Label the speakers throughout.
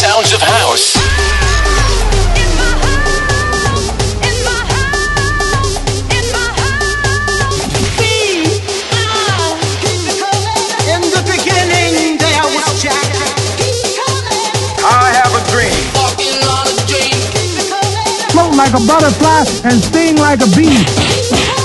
Speaker 1: sounds of house.
Speaker 2: In the beginning, there was Jack.
Speaker 3: I have a dream.
Speaker 4: Float like a butterfly and sting like a bee.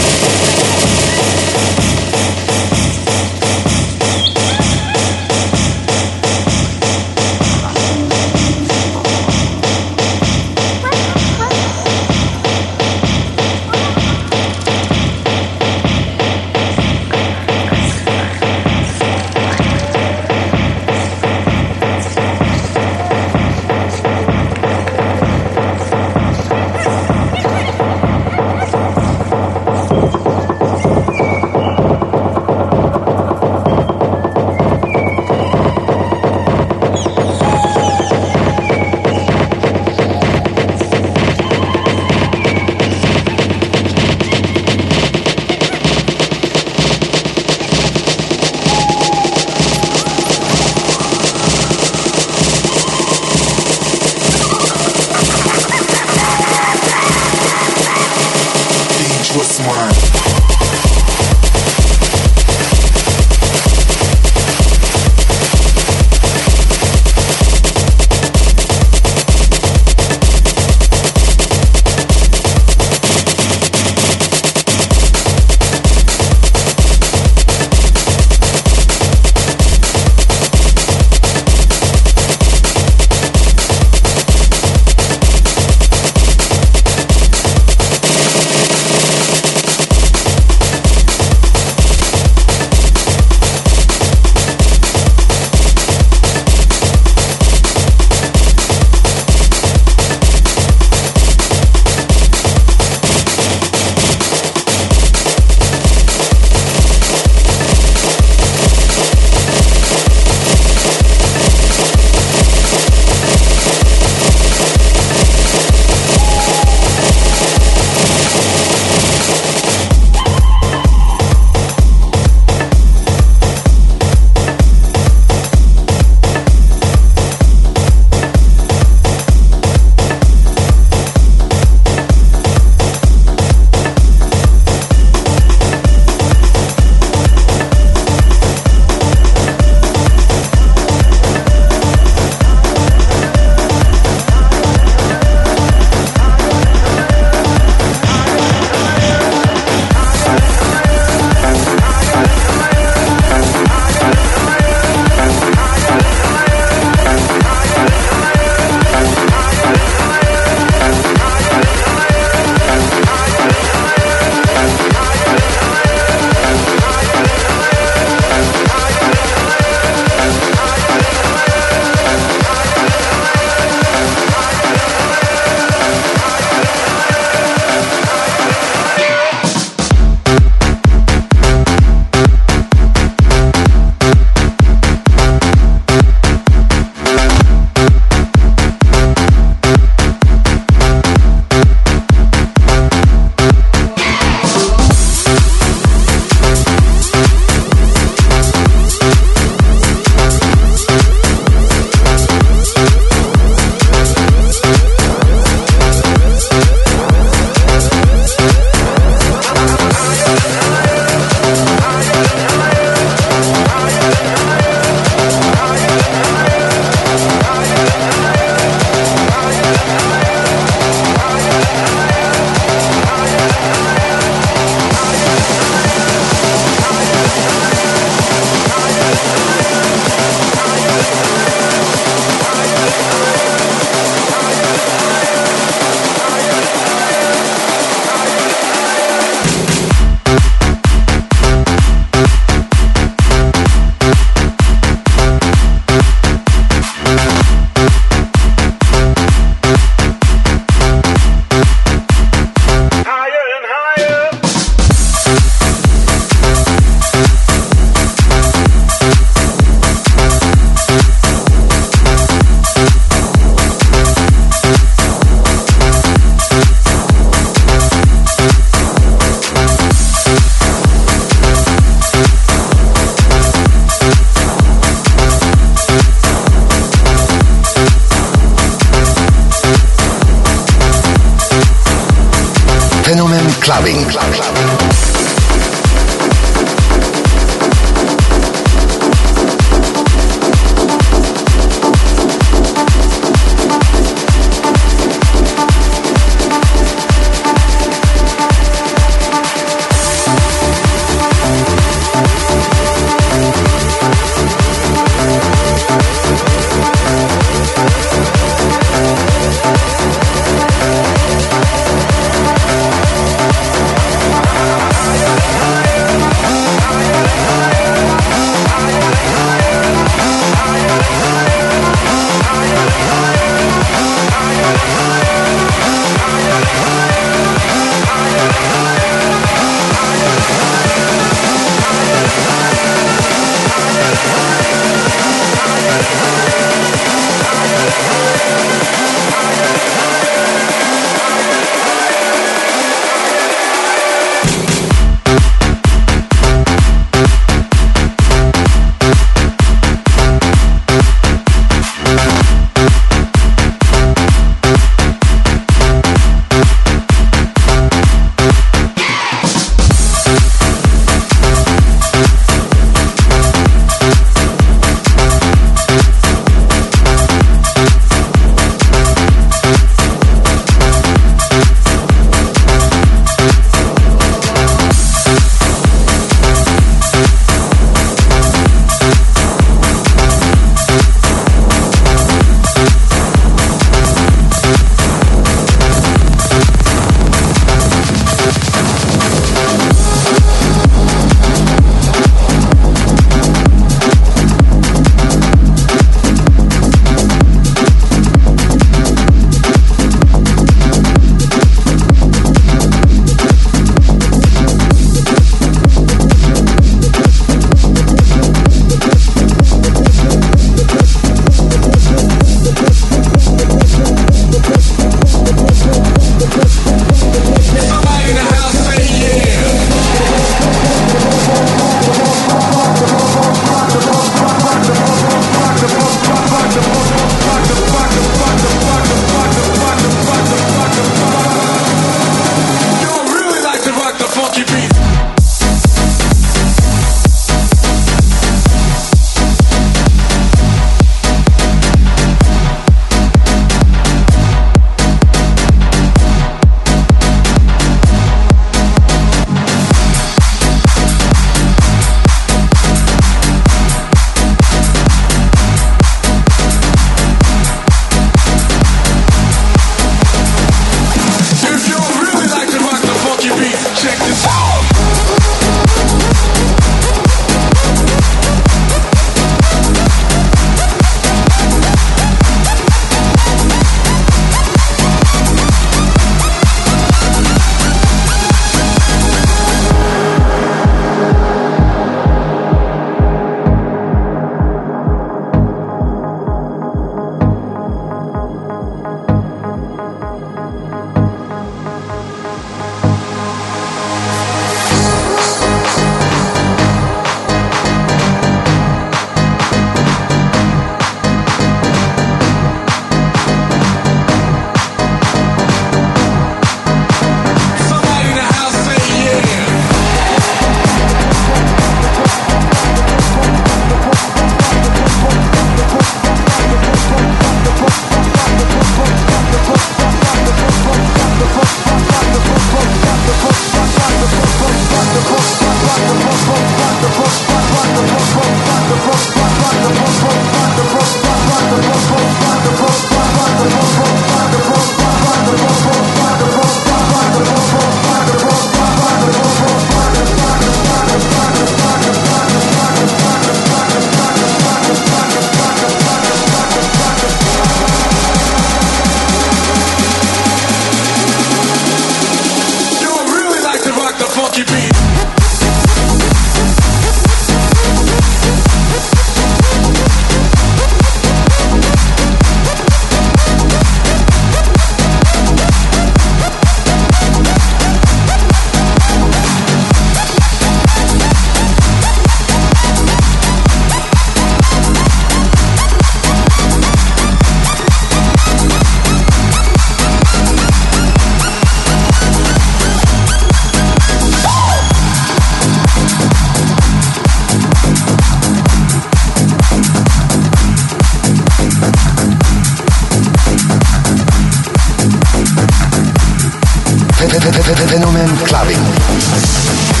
Speaker 5: Phänomen Clubbing.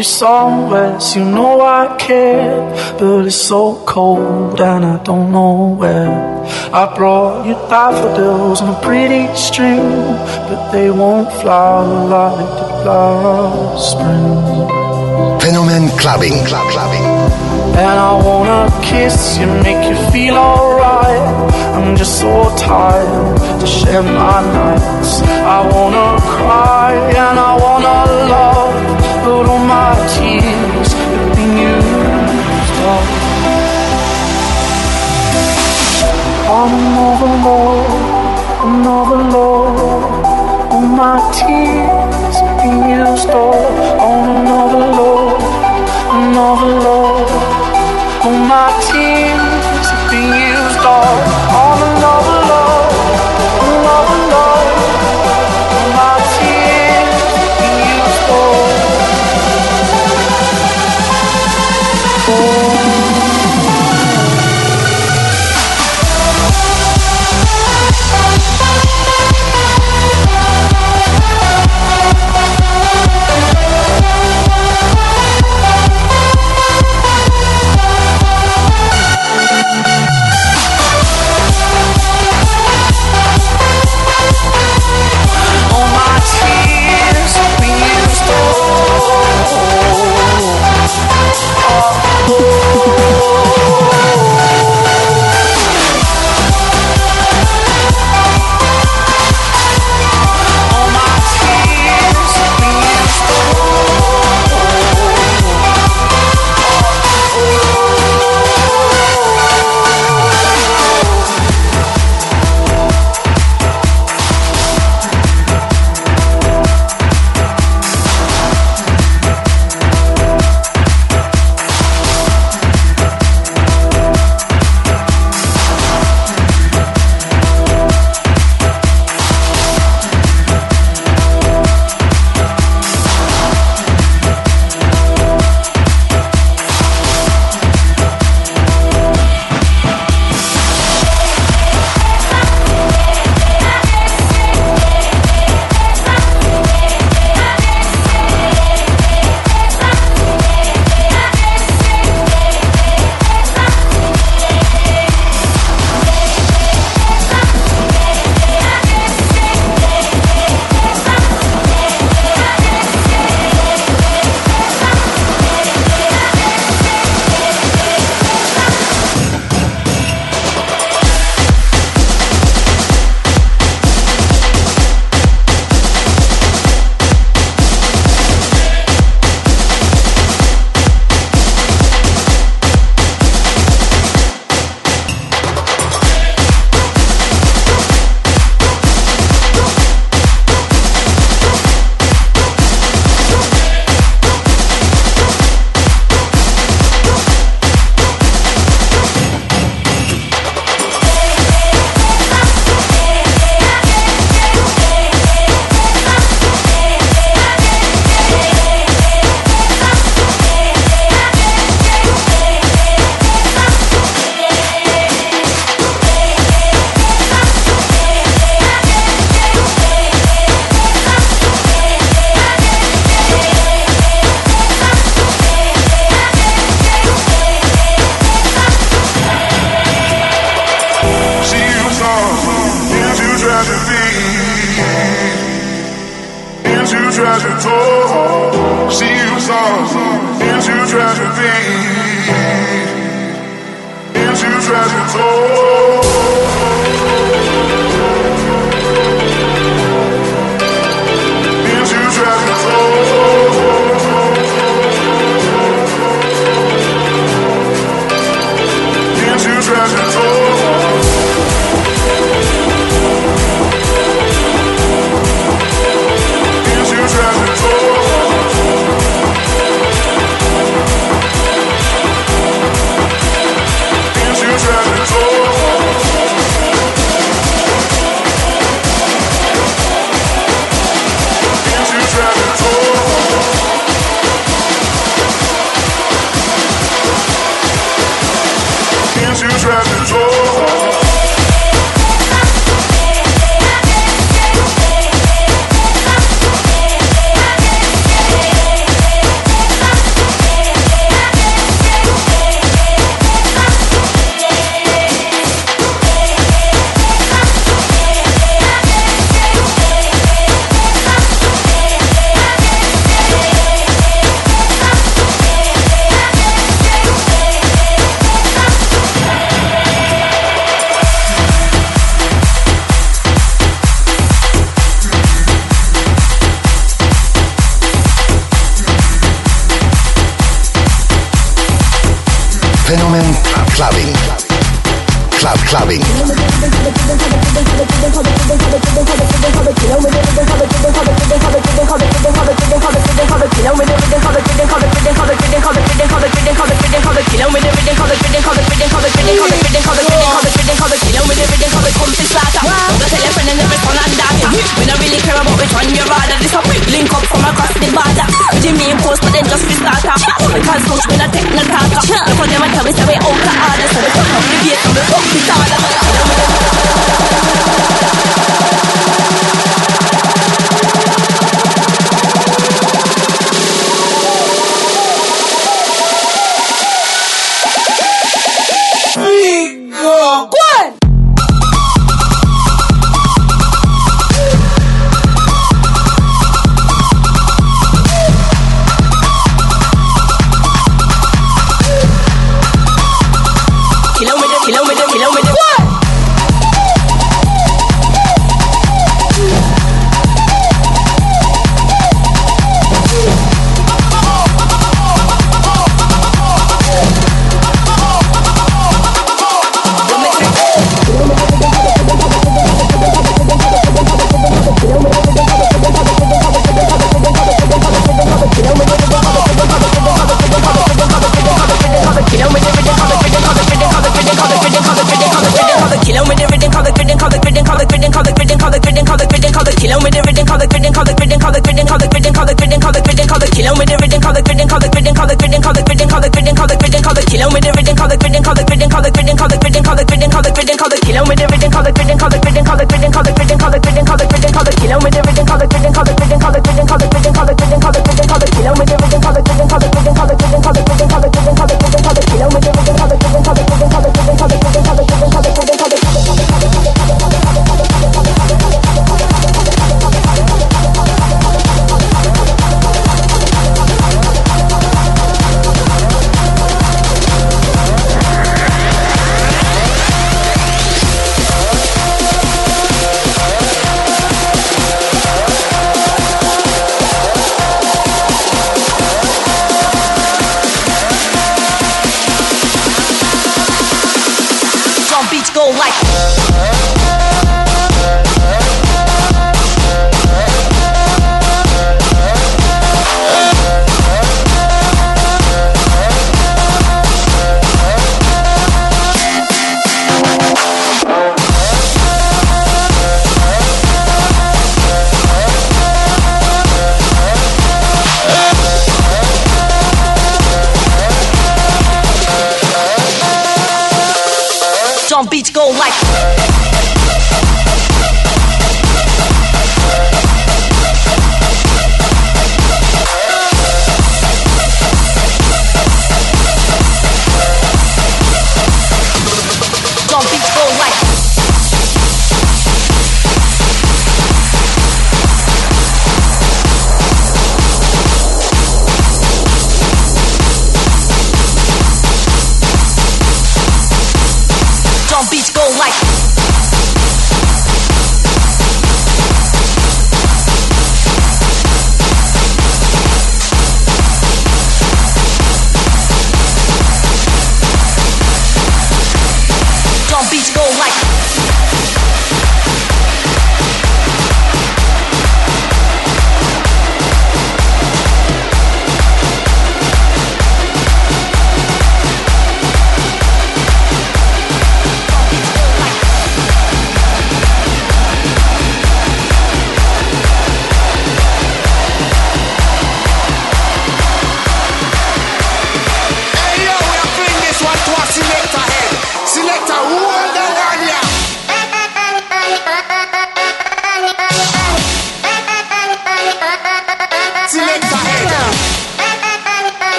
Speaker 6: you somewheres you know I care, but it's so cold and I don't know where. I brought you daffodils on a pretty string, but they won't flower like the flowers spring.
Speaker 5: Fenomen clubbing, club clubbing.
Speaker 6: And I wanna kiss you, make you feel alright. I'm just so tired to share my nights. I wanna cry and I wanna love but all my tears have been used up. Another love, another love, all my tears been used up. On another love, another love, all my tears been used up. On another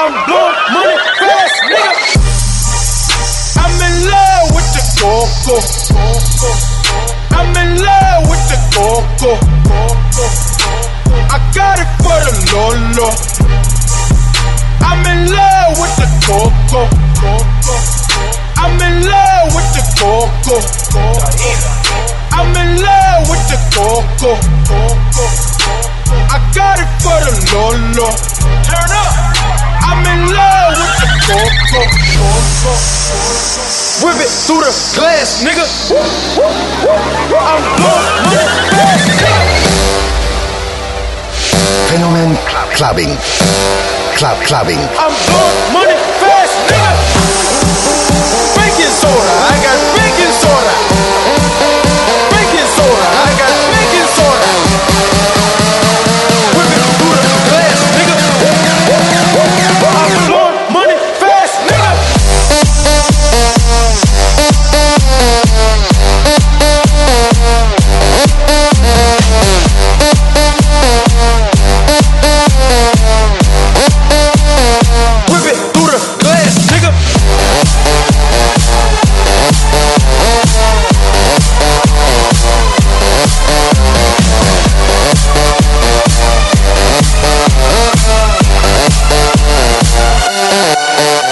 Speaker 1: I'm blowing money fast, nigga. I'm in love with the coco. I'm in love with the coco.
Speaker 7: I
Speaker 8: got it for the lolo. I'm in love with the coco. I'm in love with the coco. I'm in love with the coco. I got it for the lolo. Turn up. I'm in love with the talk, talk, talk, talk, talk. Whip it through the glass, nigga. I'm Fenomen Clubbing. Club Clubbing. I'm blowing money fast, nigga. Baking soda, I got
Speaker 5: Música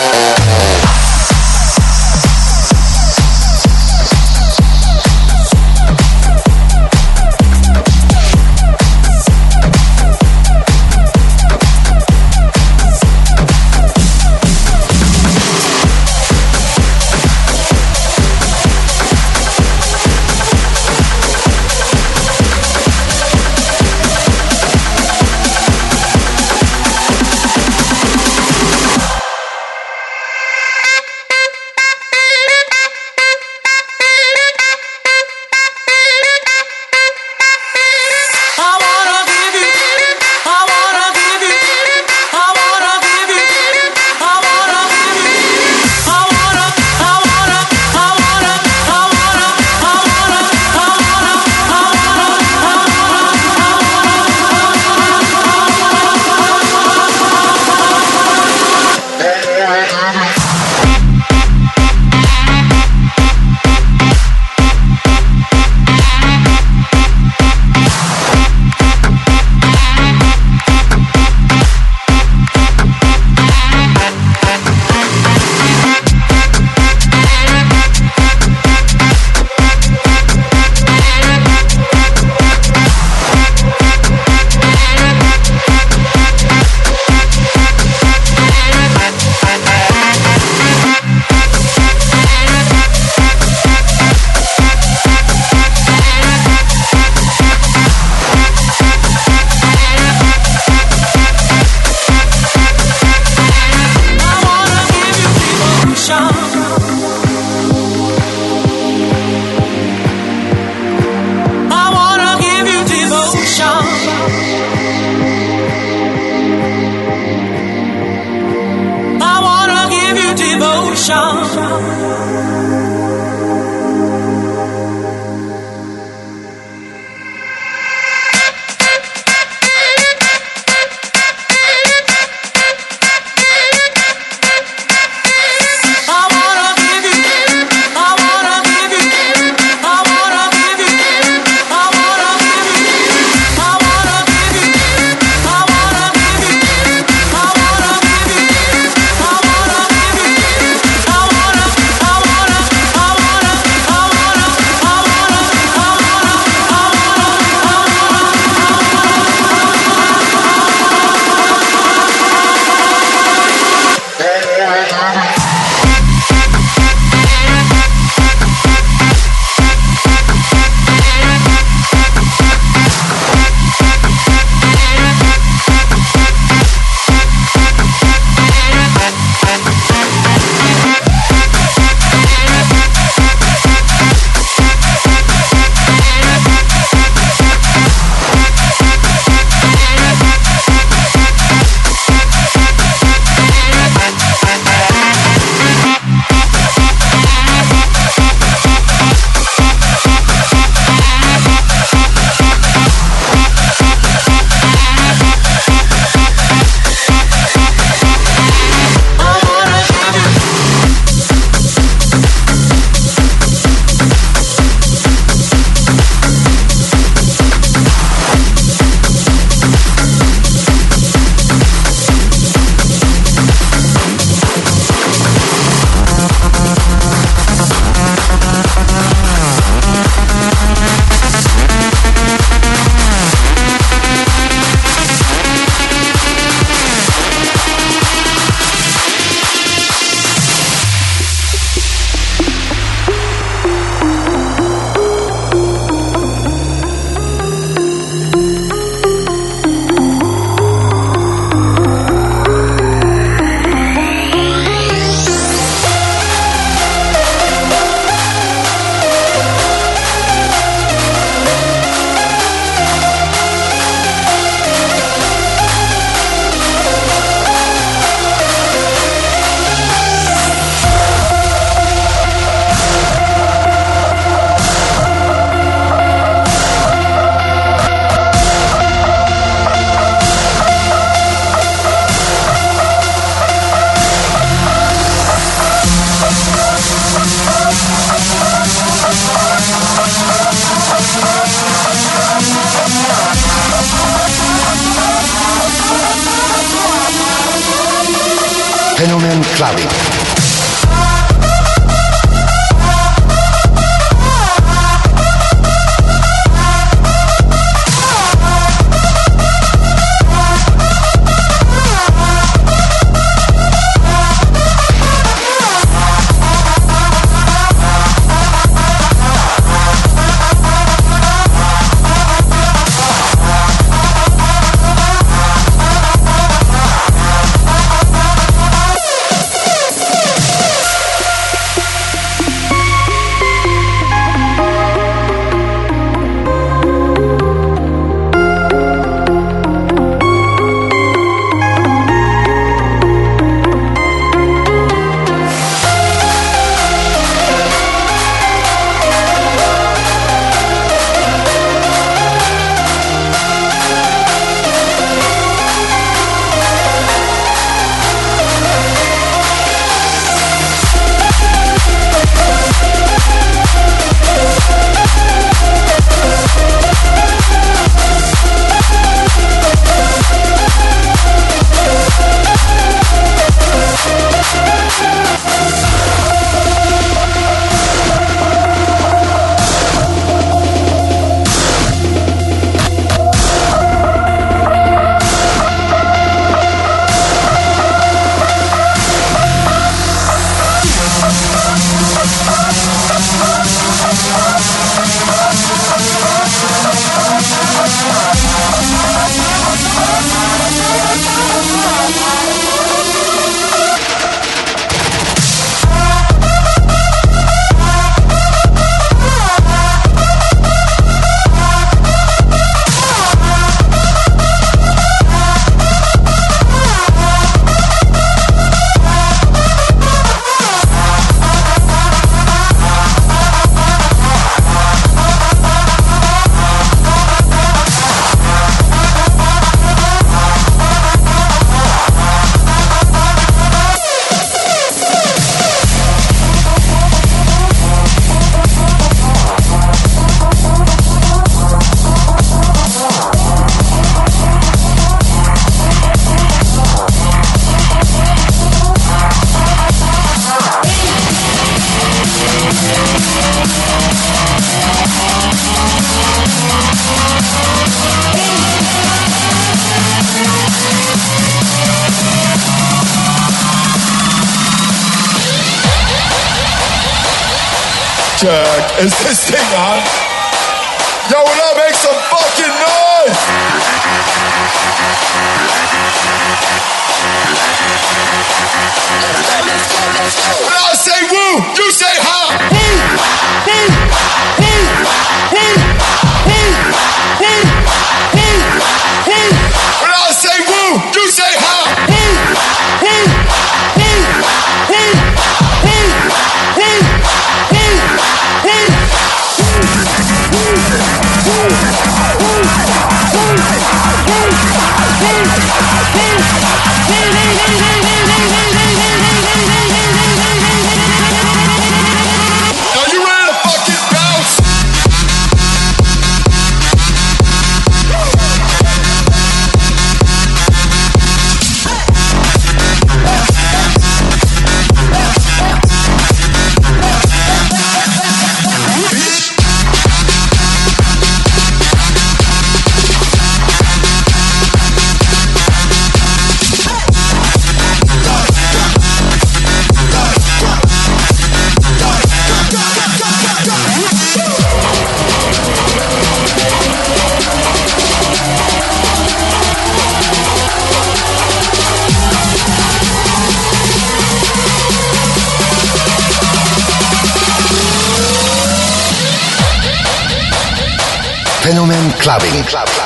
Speaker 5: clubbing.
Speaker 1: Club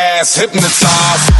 Speaker 9: ass hypnotized.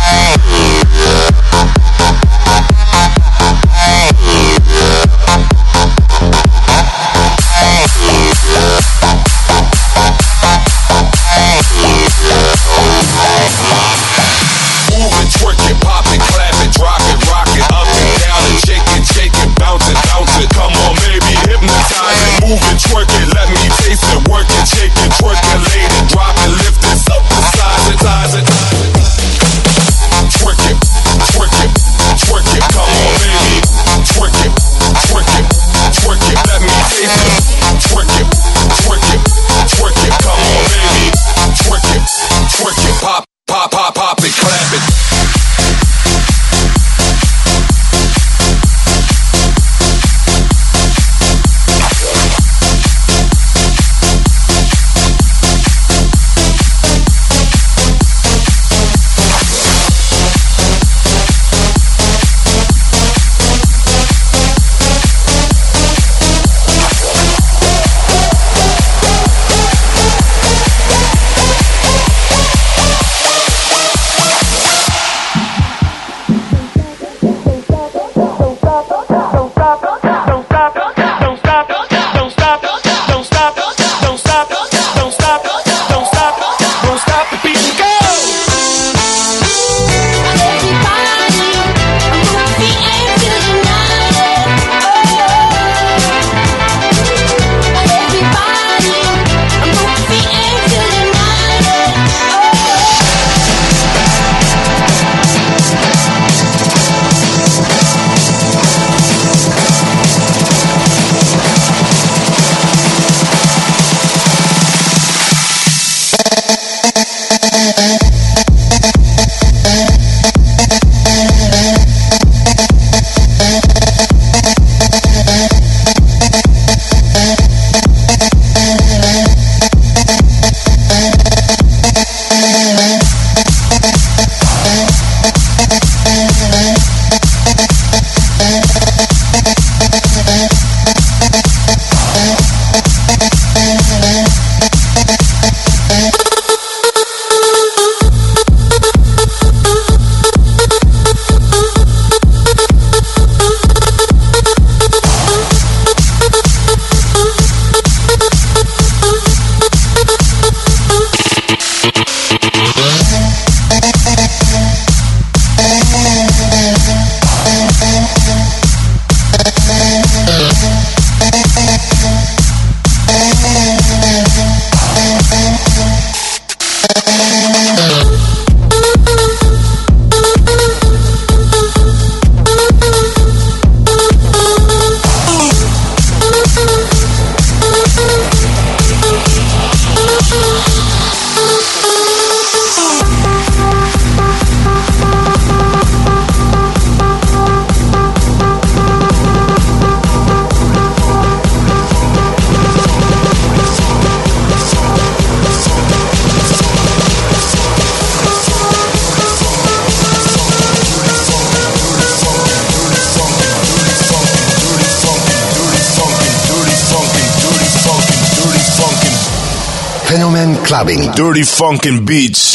Speaker 4: Dirty Funkin' Beats.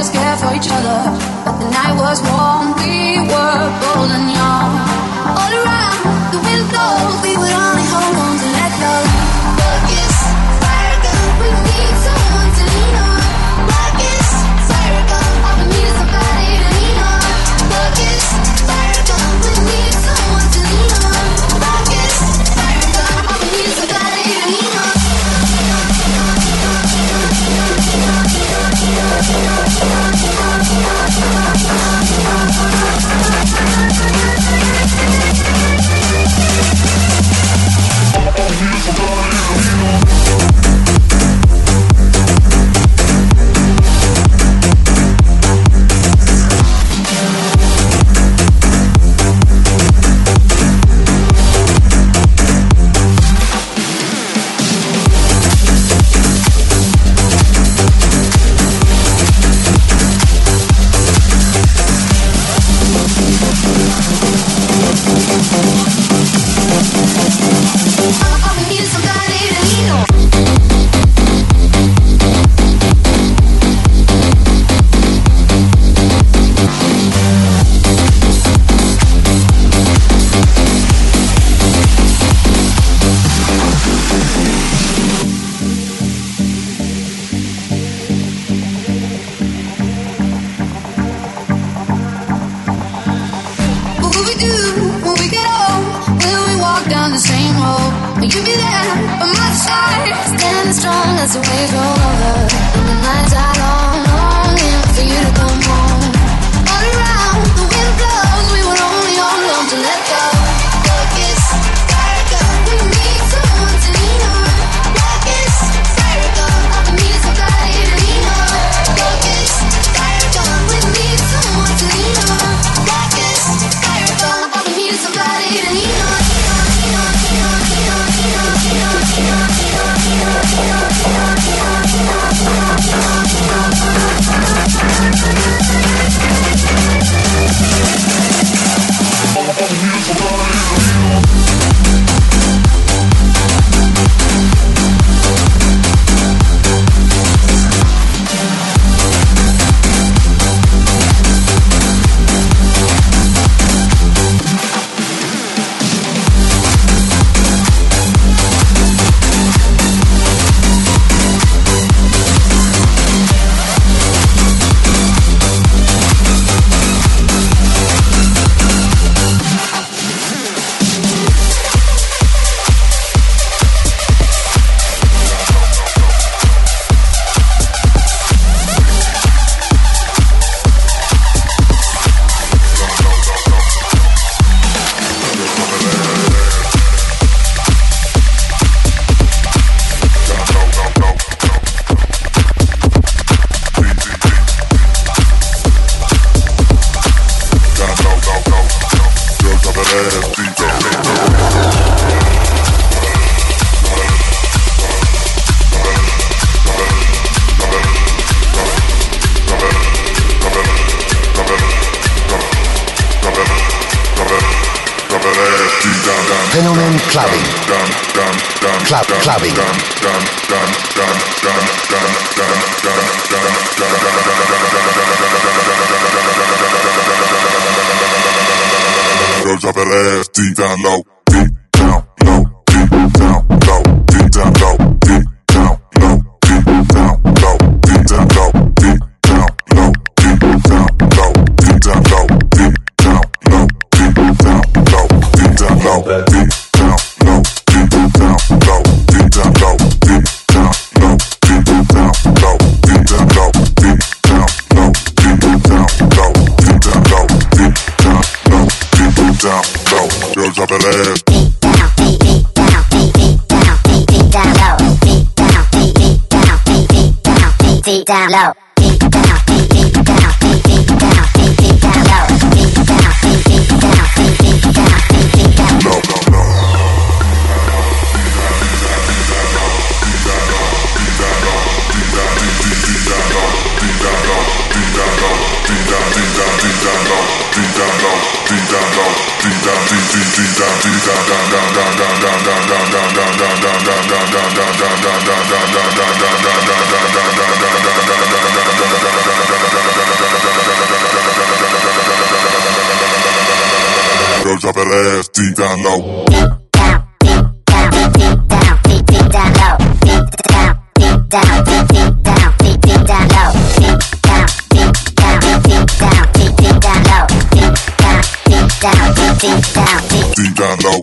Speaker 1: were care for each other, but the night was warm. We were bold and young.
Speaker 5: clubbing.
Speaker 10: Drop it ass deep down low. Pussy down low. up that ass
Speaker 8: deep down low. Deep down low.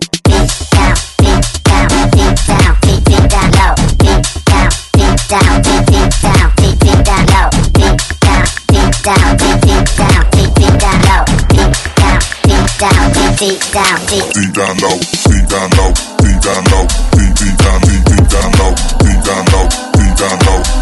Speaker 8: Down, deep, deep down, deep,
Speaker 10: deep down low,
Speaker 8: deep down, deep down. deep down, deep, deep down low, deep down low, deep down
Speaker 10: low,
Speaker 8: deep, deep down, deep, deep down low, deep down low, deep down low.